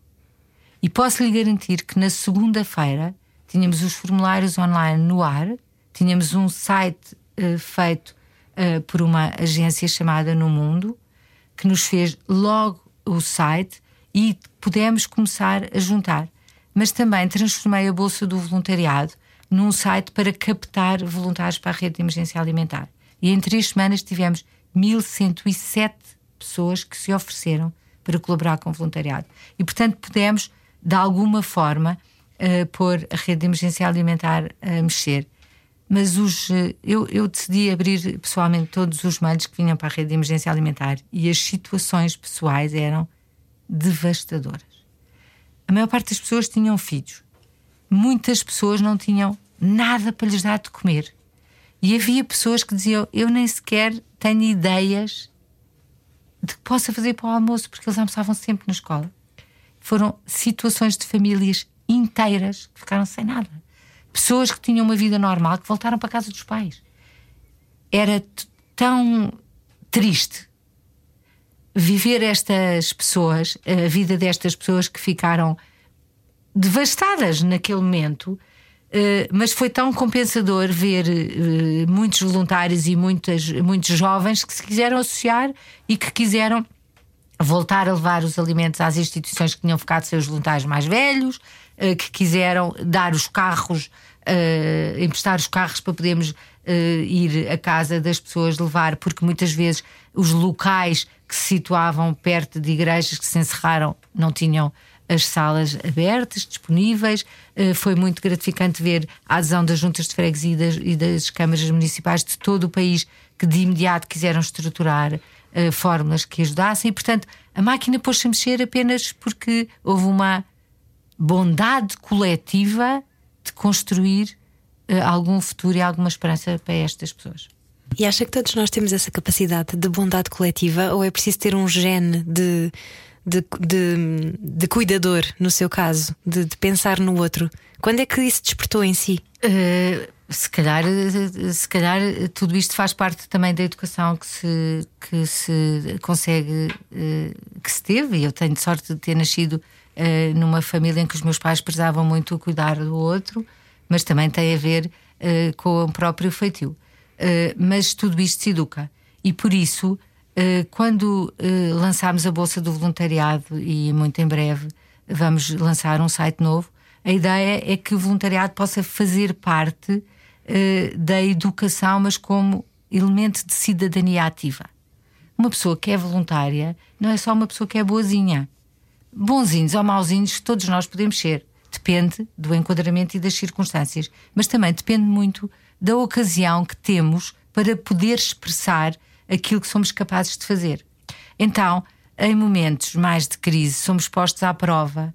E posso lhe garantir que na segunda-feira tínhamos os formulários online no ar, tínhamos um site uh, feito por uma agência chamada No Mundo que nos fez logo o site e pudemos começar a juntar. Mas também transformei a Bolsa do Voluntariado num site para captar voluntários para a rede de emergência alimentar. E em três semanas tivemos 1107 pessoas que se ofereceram para colaborar com o voluntariado. E, portanto, pudemos, de alguma forma, uh, pôr a rede de emergência alimentar a mexer mas os, eh, eu, eu, decidi abrir pessoalmente todos os mails que vinham para a rede de emergência alimentar e as situações pessoais eram devastadoras. A maior parte das pessoas tinham filhos. Muitas pessoas não tinham nada para lhes dar de comer. E havia pessoas que diziam: Eu nem sequer tenho ideias de que possa fazer para o almoço, porque eles almoçavam sempre na escola. Foram situações de famílias inteiras que ficaram sem nada pessoas que tinham uma vida normal que voltaram para a casa dos pais. Era tão triste viver estas pessoas, a vida destas pessoas que ficaram devastadas naquele momento, Uh, mas foi tão compensador ver uh, muitos voluntários e muitas, muitos jovens que se quiseram associar e que quiseram voltar a levar os alimentos às instituições que tinham ficado sem os voluntários mais velhos, uh, que quiseram dar os carros, emprestar os carros para podermos ir à casa das pessoas levar, porque muitas vezes os locais que se situavam perto de igrejas que se encerraram não tinham as salas abertas, disponíveis. Eh, foi muito gratificante ver a adesão das juntas de freguesia e das, e das câmaras municipais de todo o país que de imediato quiseram estruturar uh, fórmulas que ajudassem. E, portanto, a máquina pôs-se a mexer apenas porque houve uma bondade coletiva de construir uh, algum futuro e alguma esperança para estas pessoas. E acha que todos nós temos essa capacidade de bondade coletiva ou é preciso ter um gene de de, de, de cuidador, no seu caso, de, de, pensar no outro? Quando é que isso despertou em si? Uh, se calhar, se calhar tudo isto faz parte também da educação que se, que se consegue, uh, que se teve, e eu tenho sorte de ter nascido uh, numa família em que os meus pais prezavam muito cuidar do outro, mas também tem a ver com o próprio feitio. mas tudo isto se educa, e por isso eh, quando eh, lançámos a Bolsa do Voluntariado, e muito em breve vamos lançar um site novo, a ideia é que o voluntariado possa fazer parte eh, da educação, mas como elemento de cidadania ativa. Uma pessoa que é voluntária não é só uma pessoa que é boazinha. Bonzinhos ou mauzinhos, todos nós podemos ser. Depende do enquadramento e das circunstâncias, mas também depende muito da ocasião que temos para poder expressar aquilo que somos capazes de fazer. Então, em momentos mais de crise, somos postos à prova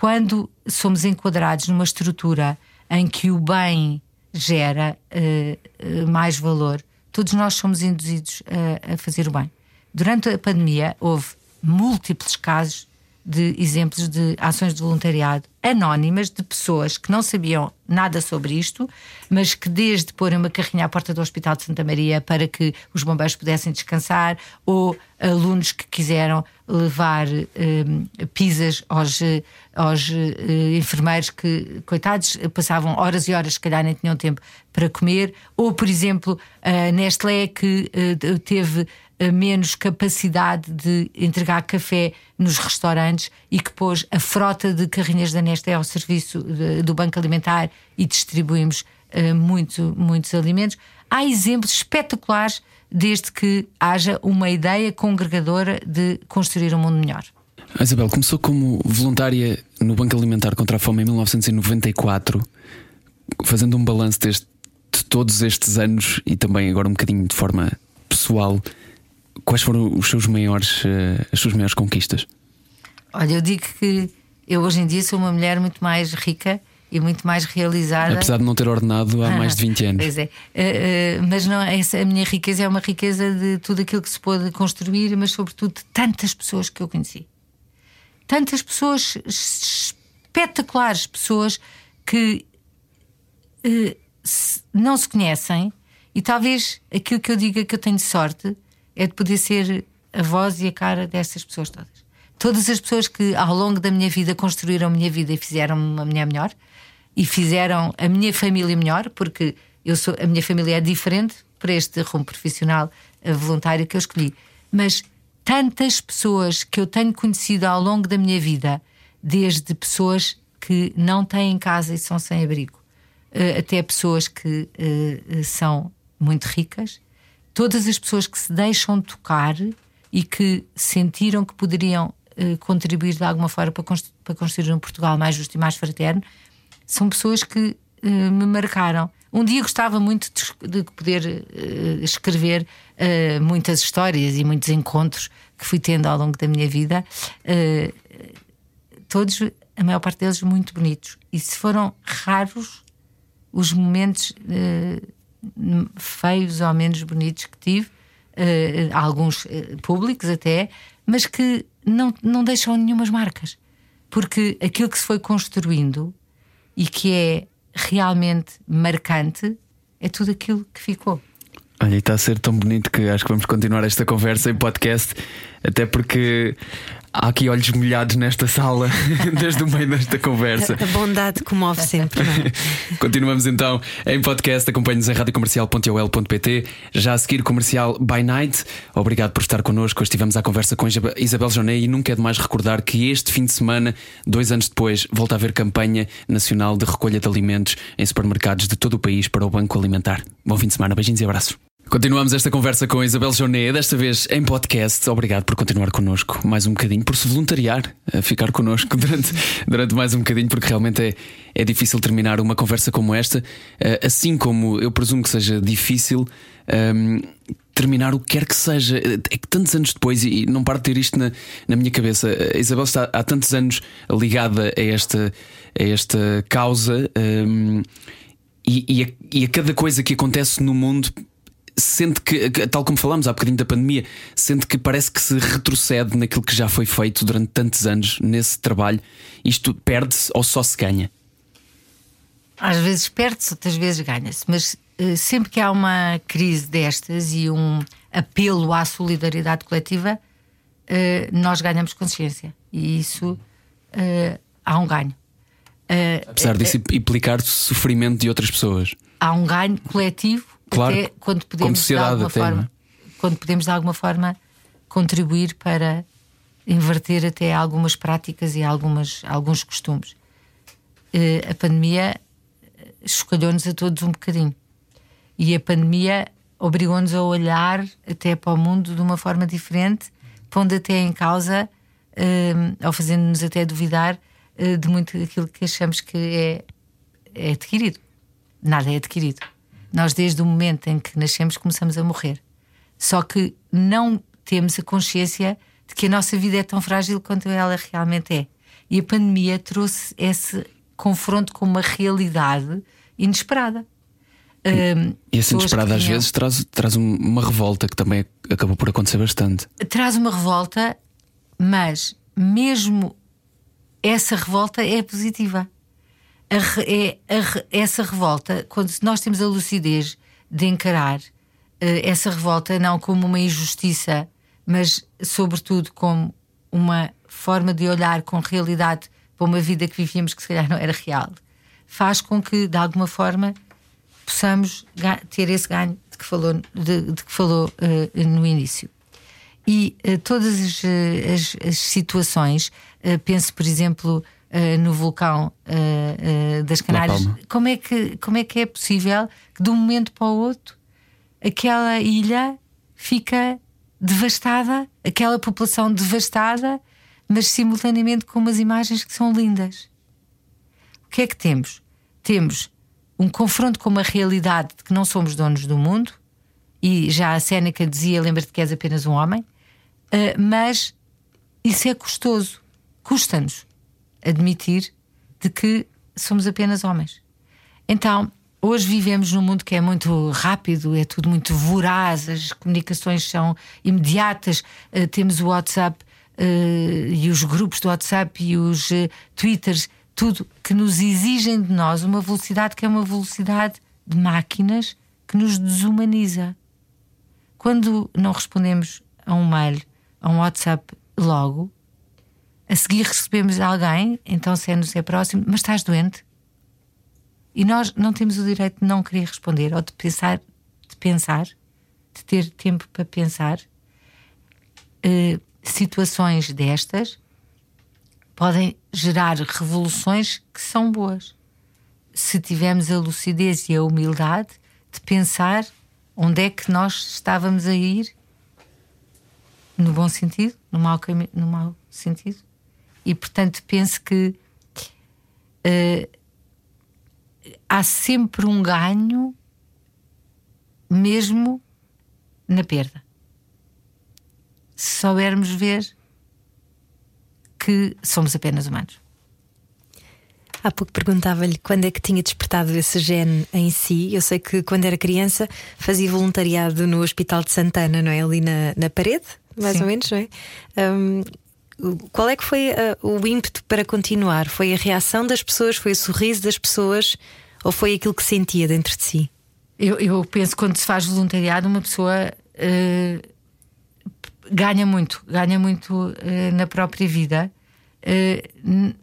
quando somos enquadrados numa estrutura em que o bem gera uh, uh, mais valor, todos nós somos induzidos a, a fazer o bem. Durante a pandemia, houve múltiplos casos de exemplos de ações de voluntariado anónimas de pessoas que não sabiam nada sobre isto, mas que desde pôr uma carrinha à porta do Hospital de Santa Maria para que os bombeiros pudessem descansar, ou alunos que quiseram levar um, pizzas aos, aos uh, enfermeiros que, coitados, passavam horas e horas, se calhar nem tinham tempo para comer, ou, por exemplo, a Nestlé que uh, teve menos capacidade de entregar café nos restaurantes e que pôs a frota de carrinhas da Nestlé ao serviço do Banco Alimentar e distribuímos uh, muito, muitos alimentos. Há exemplos espetaculares desde que haja uma ideia congregadora de construir um mundo melhor. A Isabel começou como voluntária no Banco Alimentar contra a Fome em 1994, fazendo um balanço deste, de todos estes anos e também agora um bocadinho de forma pessoal. Quais foram os seus maiores, uh, as suas maiores conquistas? Olha, eu digo que eu hoje em dia sou uma mulher muito mais rica e muito mais realizada. Apesar de não ter ordenado há ah, mais de 20 anos. Pois é. Uh, uh, mas não, essa, a minha riqueza é uma riqueza de tudo aquilo que se pôde construir, mas sobretudo de tantas pessoas que eu conheci. Tantas pessoas espetaculares, pessoas que uh, se, não se conhecem e talvez aquilo que eu diga que eu tenho sorte é de poder ser a voz e a cara dessas pessoas todas. Todas as pessoas que ao longo da minha vida construíram a minha vida e fizeram uma mulher melhor e fizeram a minha família melhor, porque eu sou, a minha família é diferente para este rumo profissional eh, voluntário que eu escolhi. Mas tantas pessoas que eu tenho conhecido ao longo da minha vida, desde pessoas que não têm casa e são sem abrigo, eh, até pessoas que uh, são muito ricas todas as pessoas que se deixam tocar e que sentiram que poderiam uh, contribuir de alguma forma para, para, construir um Portugal mais justo e mais fraterno, são pessoas que uh, me marcaram. Um dia gostava muito de, de poder uh, escrever muitas histórias e muitos encontros que fui tendo ao longo da minha vida, todos, a maior parte deles, muito bonitos. E se foram raros os momentos feios ou menos bonitos que tive, uh, alguns uh, públicos até, mas que não, não deixam nenhumas marcas. Porque aquilo que se foi construindo e que é realmente marcante é tudo aquilo que ficou. Olha, está a ser tão bonito que acho que vamos continuar esta conversa em podcast, até porque Há aqui olhos molhados nesta sala, desde o meio desta conversa. A bondade comove sempre. É? Continuamos então em podcast. Acompanhe-nos em radiocomercial.ol.pt. Já a seguir, comercial by night. Obrigado por estar connosco. Hoje estivemos à conversa com Isabel- Isabel Jonet e nunca é demais recordar que este fim de semana, dois anos depois, volta a haver campanha nacional de recolha de alimentos em supermercados de todo o país para o Banco Alimentar. Bom fim de semana, beijinhos e abraços. Continuamos esta conversa com a Isabel Jonet, desta vez em podcast. Obrigado por continuar connosco mais um bocadinho, por se voluntariar a ficar connosco durante, durante mais um bocadinho, porque realmente é, é difícil terminar uma conversa como esta, eh, assim como eu presumo que seja difícil. ehm, terminar o que quer que seja. É que tantos anos depois, e não paro de ter isto na, na minha cabeça, a Isabel está há tantos anos ligada a esta, a esta causa ehm, e, e a, e a cada coisa que acontece no mundo. Sente que, tal como falámos há bocadinho da pandemia, sente que parece que se retrocede naquilo que já foi feito durante tantos anos nesse trabalho. Isto perde-se ou só se ganha? Às vezes perde-se, outras vezes ganha-se, mas eh, sempre que há uma crise destas e um apelo à solidariedade coletiva, eh, nós ganhamos consciência e isso eh, há um ganho. Apesar disso implicar sofrimento de outras pessoas. há um ganho coletivo Claro, até quando podemos de alguma até, não é? forma quando podemos de alguma forma contribuir para inverter até algumas práticas e algumas, alguns costumes. Eh, a pandemia eh, chocalhou-nos a todos um bocadinho. E a pandemia obrigou-nos a olhar até para o mundo de uma forma diferente, pondo até em causa, eh, ou fazendo-nos até duvidar de muito daquilo que achamos que é, é adquirido. Nada é adquirido. Nós, desde o momento em que nascemos, começamos a morrer. Só que não temos a consciência de que a nossa vida é tão frágil quanto ela realmente é. E a pandemia trouxe esse confronto com uma realidade inesperada. Hum, E pessoas inesperado que às vezes traz, traz um- uma revolta que também acabou por acontecer bastante. traz uma revolta, mas mesmo essa revolta é positiva. A é- a essa revolta, quando nós temos a lucidez de encarar eh, essa revolta não como uma injustiça, mas sobretudo como uma forma de olhar com realidade para uma vida que vivíamos que se calhar não era real, faz com que de alguma forma possamos ter esse ganho de que falou, de, de que falou eh, no início. E eh, todas as, as- as situações, penso, por exemplo, eh, no vulcão eh, das Canárias, como é, que, como é que é possível que de um momento para o outro aquela ilha fica devastada, aquela população devastada, mas simultaneamente com umas imagens que são lindas? O que é que temos? Temos um confronto com uma realidade de que não somos donos do mundo, e já a Séneca dizia: lembra-te que és apenas um homem, ah, mas isso é custoso. Custa-nos admitir de que somos apenas homens. Então, hoje vivemos num mundo que é muito rápido, é tudo muito voraz, as comunicações são imediatas, ah, temos o WhatsApp ah, e os grupos do WhatsApp e os ah, Twitters, tudo que nos exigem de nós uma velocidade que é uma velocidade de máquinas que nos desumaniza. Quando não respondemos a um mail, a um WhatsApp logo, a seguir recebemos alguém, então se é próximo, mas estás doente? E nós não temos o direito de não querer responder ou de pensar, de pensar, de ter tempo para pensar. Eh, situações destas podem gerar revoluções que são boas. Se tivermos a lucidez e a humildade de pensar onde é que nós estávamos a ir, no bom sentido, no mau, no mau sentido. E portanto penso que eh, há sempre um ganho, mesmo na perda. Se soubermos ver que somos apenas humanos. Há pouco perguntava-lhe quando é que tinha despertado esse gene em si. Eu sei que quando era criança fazia voluntariado no Hospital de Santana, não é? Ali na, na parede, mais Sim. ou menos, não é? Hum, qual é que foi ah, o ímpeto para continuar? Foi a reação das pessoas? Foi o sorriso das pessoas? Ou foi aquilo que sentia dentro de si? Eu, eu penso que quando se faz voluntariado, uma pessoa eh, ganha muito, ganha muito uh, na própria vida. Uh,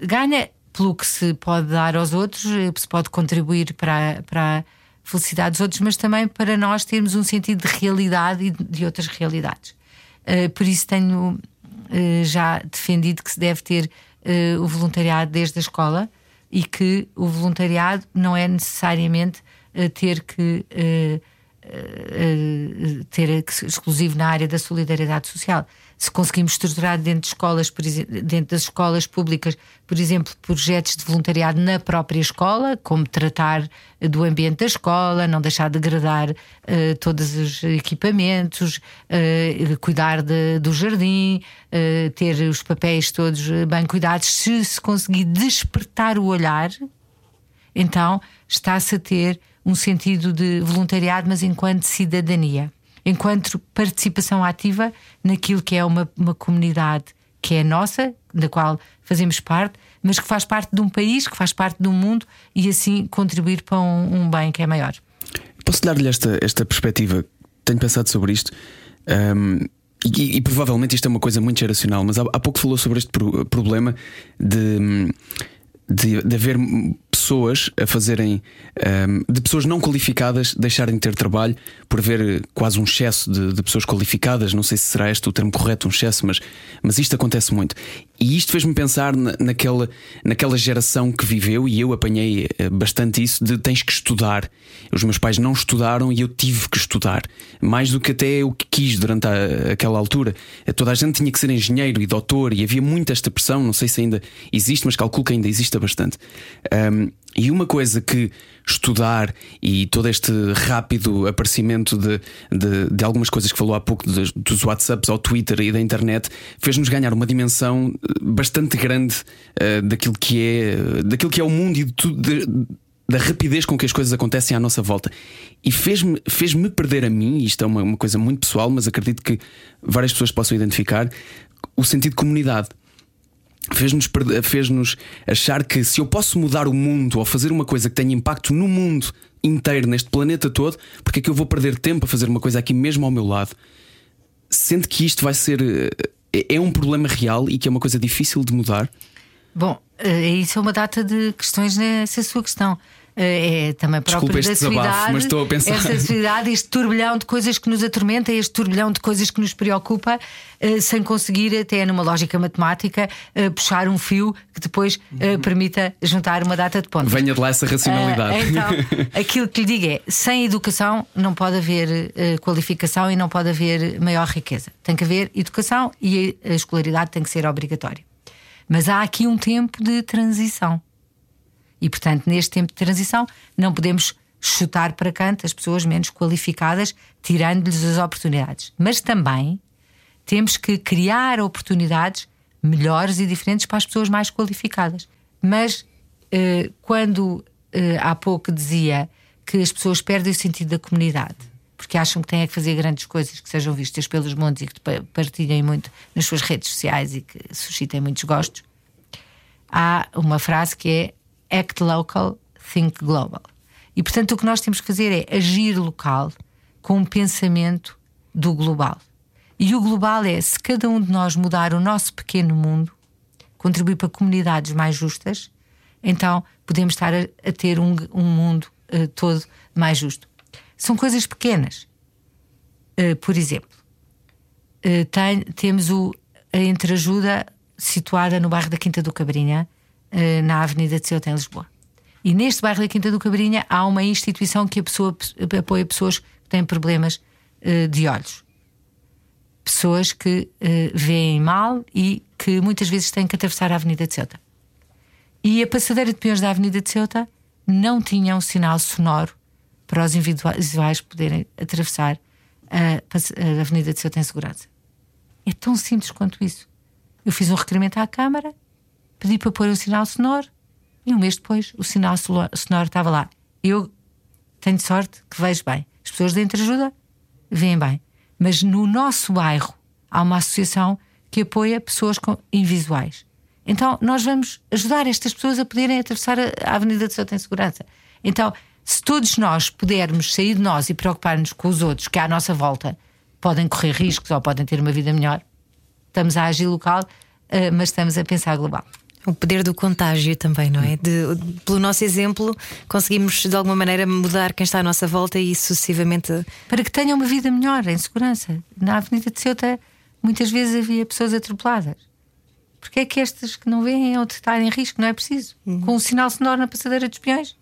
ganha pelo que se pode dar aos outros, se pode contribuir para, para felicidade dos outros, mas também para nós termos um sentido de realidade e de outras realidades. Uh, por isso tenho já defendido que se deve ter o voluntariado desde a escola e que o voluntariado não é necessariamente ter que ter exclusivo na área da solidariedade social. Se conseguimos estruturar dentro de escolas, dentro das escolas públicas, por exemplo, projetos de voluntariado na própria escola, como tratar do ambiente da escola, não deixar degradar uh, todos os equipamentos, uh, cuidar de, do jardim, uh, ter os papéis todos bem cuidados. Se se conseguir despertar o olhar, então está-se a ter um sentido de voluntariado, mas enquanto cidadania, enquanto participação ativa naquilo que é uma, uma comunidade que é nossa, da qual fazemos parte, mas que faz parte de um país, que faz parte de um mundo e assim contribuir para um, um bem que é maior. Posso dar-lhe esta, esta perspectiva? Tenho pensado sobre isto. Um, e, e, provavelmente isto é uma coisa muito geracional, mas há, há pouco falou sobre este pro, problema de, de, de haver pessoas a fazerem um, de pessoas não qualificadas deixarem de ter trabalho por haver quase um excesso de, de, pessoas qualificadas. Não sei se será este o termo correto, um excesso, mas, mas isto acontece muito. E isto fez-me pensar na, naquela, naquela geração que viveu, e eu apanhei eh, bastante isso: de tens que estudar. Os meus pais não estudaram e eu tive que estudar, mais do que até eu que quis durante a, aquela altura. Toda a gente tinha que ser engenheiro e doutor, e havia muita esta pressão. Não sei se ainda existe, mas calculo que ainda existe bastante. Um, e uma coisa que estudar e todo este rápido aparecimento de, de, de algumas coisas que falou há pouco, de, dos WhatsApps ao Twitter e da internet, fez-nos ganhar uma dimensão eh, bastante grande uh, daquilo, que é, daquilo que é o mundo e de tudo. De, da rapidez com que as coisas acontecem à nossa volta. E fez-me fez -me perder a mim, isto é uma, uma coisa muito pessoal, mas acredito que várias pessoas possam identificar, o sentido de comunidade fez-nos fez-nos achar que se eu posso mudar o mundo ou fazer uma coisa que tenha impacto no mundo inteiro, neste planeta todo, porque é que eu vou perder tempo a fazer uma coisa aqui mesmo ao meu lado? Sente que isto vai ser. Eh, é um problema real e que é uma coisa difícil de mudar? Bom, eh, isso é uma data de questões nessa sua questão. Eh, é também próprio Desculpa da cidade. Mas estou a pensar. Esta cidade, este turbilhão de coisas que nos atormenta, este turbilhão de coisas que nos preocupa, eh, sem conseguir, até numa lógica matemática, eh, puxar um fio que depois uhum. permita juntar uma data de pontos. Venha de lá essa racionalidade. Então, aquilo que lhe digo é: sem educação não pode haver qualificação e não pode haver maior riqueza. Tem que haver educação e a escolaridade tem que ser obrigatória. Mas há aqui um tempo de transição. E, portanto, neste tempo de transição, não podemos chutar para canto as pessoas menos qualificadas, tirando-lhes as oportunidades. Mas também temos que criar oportunidades melhores e diferentes para as pessoas mais qualificadas. Mas eh, quando eh, há pouco dizia que as pessoas perdem o sentido da comunidade porque acham que têm que fazer grandes coisas que sejam vistas pelos montes e que partilhem muito nas suas redes sociais e que suscitem muitos gostos, há uma frase que é act local, think global. E portanto o que nós temos que fazer é agir local com um pensamento do global. E o global é se cada um de nós mudar o nosso pequeno mundo, contribuir para comunidades mais justas, então podemos estar a, a ter um, um mundo uh, todo mais justo. São coisas pequenas. Uh, por exemplo, uh, tem, temos o, a entreajuda situada no bairro da Quinta do Cabrinha, na Avenida de Ceuta, em Lisboa. E neste bairro da Quinta do Cabrinha há uma instituição que pessoa, apoia pessoas que têm problemas uh, de olhos. Pessoas que uh, veem mal e que muitas vezes têm que atravessar a Avenida de Ceuta. E a passadeira de peões da Avenida de Ceuta não tinha um sinal sonoro para os individuais poderem atravessar a, a Avenida de Ceuta em segurança. É tão simples quanto isso. Eu fiz um requerimento à Câmara pedi para pôr o sinal sonoro e um mês depois o sinal sonoro estava lá. Eu tenho sorte que vejo bem. As pessoas da Entreajuda veem bem. Mas no nosso bairro há uma associação que apoia pessoas com invisuais. Então nós vamos ajudar estas pessoas a poderem atravessar a Avenida de Souto em Segurança. Então, se todos nós pudermos sair de nós e preocupar-nos com os outros que é à nossa volta, podem correr riscos ou podem ter uma vida melhor. Estamos a agir local, uh, mas estamos a pensar global. O poder do contágio também, não é? De, pelo nosso exemplo, conseguimos de alguma maneira mudar quem está à nossa volta e sucessivamente. Para que tenham uma vida melhor, em segurança. Na Avenida de Ceuta, muitas vezes havia pessoas atropeladas. Porque é que estas que não veem ou de estar em risco? Não é preciso. Uhum. Com um sinal sonoro na passadeira dos peões.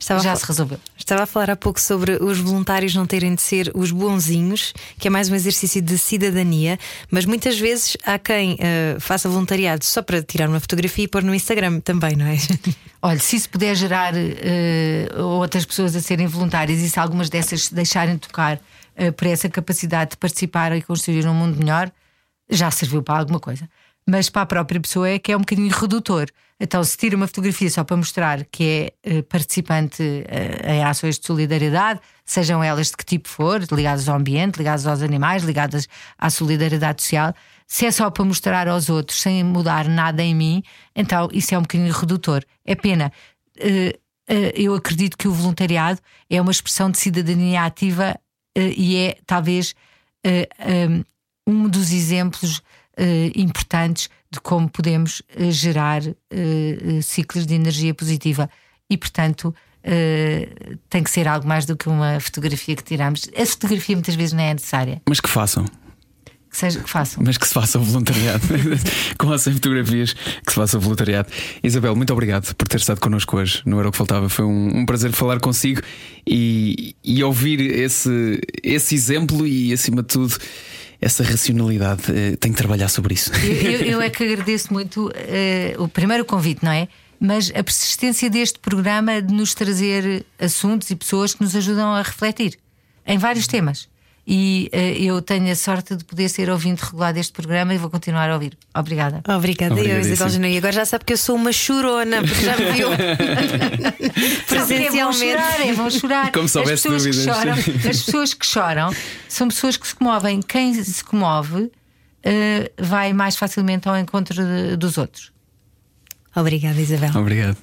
Estava Já se resolveu. Estava a falar há pouco sobre os voluntários não terem de ser os bonzinhos, que é mais um exercício de cidadania, mas muitas vezes há quem uh, faça voluntariado só para tirar uma fotografia e pôr no Instagram também, não é? Olha, se isso puder gerar uh, outras pessoas a serem voluntárias e se algumas dessas se deixarem tocar uh, por essa capacidade de participar e construir um mundo melhor, já serviu para alguma coisa mas para a própria pessoa é que é um bocadinho redutor. Então, se tira uma fotografia só para mostrar que é uh, participante uh, em ações de solidariedade, sejam elas de que tipo for, ligadas ao ambiente, ligadas aos animais, ligadas à solidariedade social, se é só para mostrar aos outros sem mudar nada em mim, então isso é um bocadinho redutor. É pena. Uh, eu acredito que o voluntariado é uma expressão de cidadania ativa e é talvez um dos exemplos uh, importantes de como podemos uh, gerar uh, ciclos de energia positiva. E, portanto, tem que ser algo mais do que uma fotografia que tiramos. A fotografia muitas vezes não é necessária. Mas que façam. Que, seja, que façam. Mas que se faça voluntariado. Com as fotografias, que se faça voluntariado. Isabel, muito obrigado por ter estado connosco hoje. Não era o que faltava. Foi um, um prazer falar consigo e, e ouvir esse, esse exemplo e, acima de tudo, essa racionalidade. Uh, tenho que trabalhar sobre isso. Eu, eu, eu é que agradeço muito uh, o primeiro convite, não é? Mas a persistência deste programa de nos trazer assuntos e pessoas que nos ajudam a refletir em vários temas e uh, eu tenho a sorte de poder ser ouvinte regular deste programa e vou continuar a ouvir. Obrigada. Obrigada, eu, Isabel E agora já sabe que eu sou uma chorona, porque já me viu presencialmente. Vão chorar, é, vão chorar. Como se as pessoas, que choram, as pessoas que choram são pessoas que se comovem. Quem se comove uh, vai mais facilmente ao encontro de, dos outros. Obrigada, Isabel. Obrigado.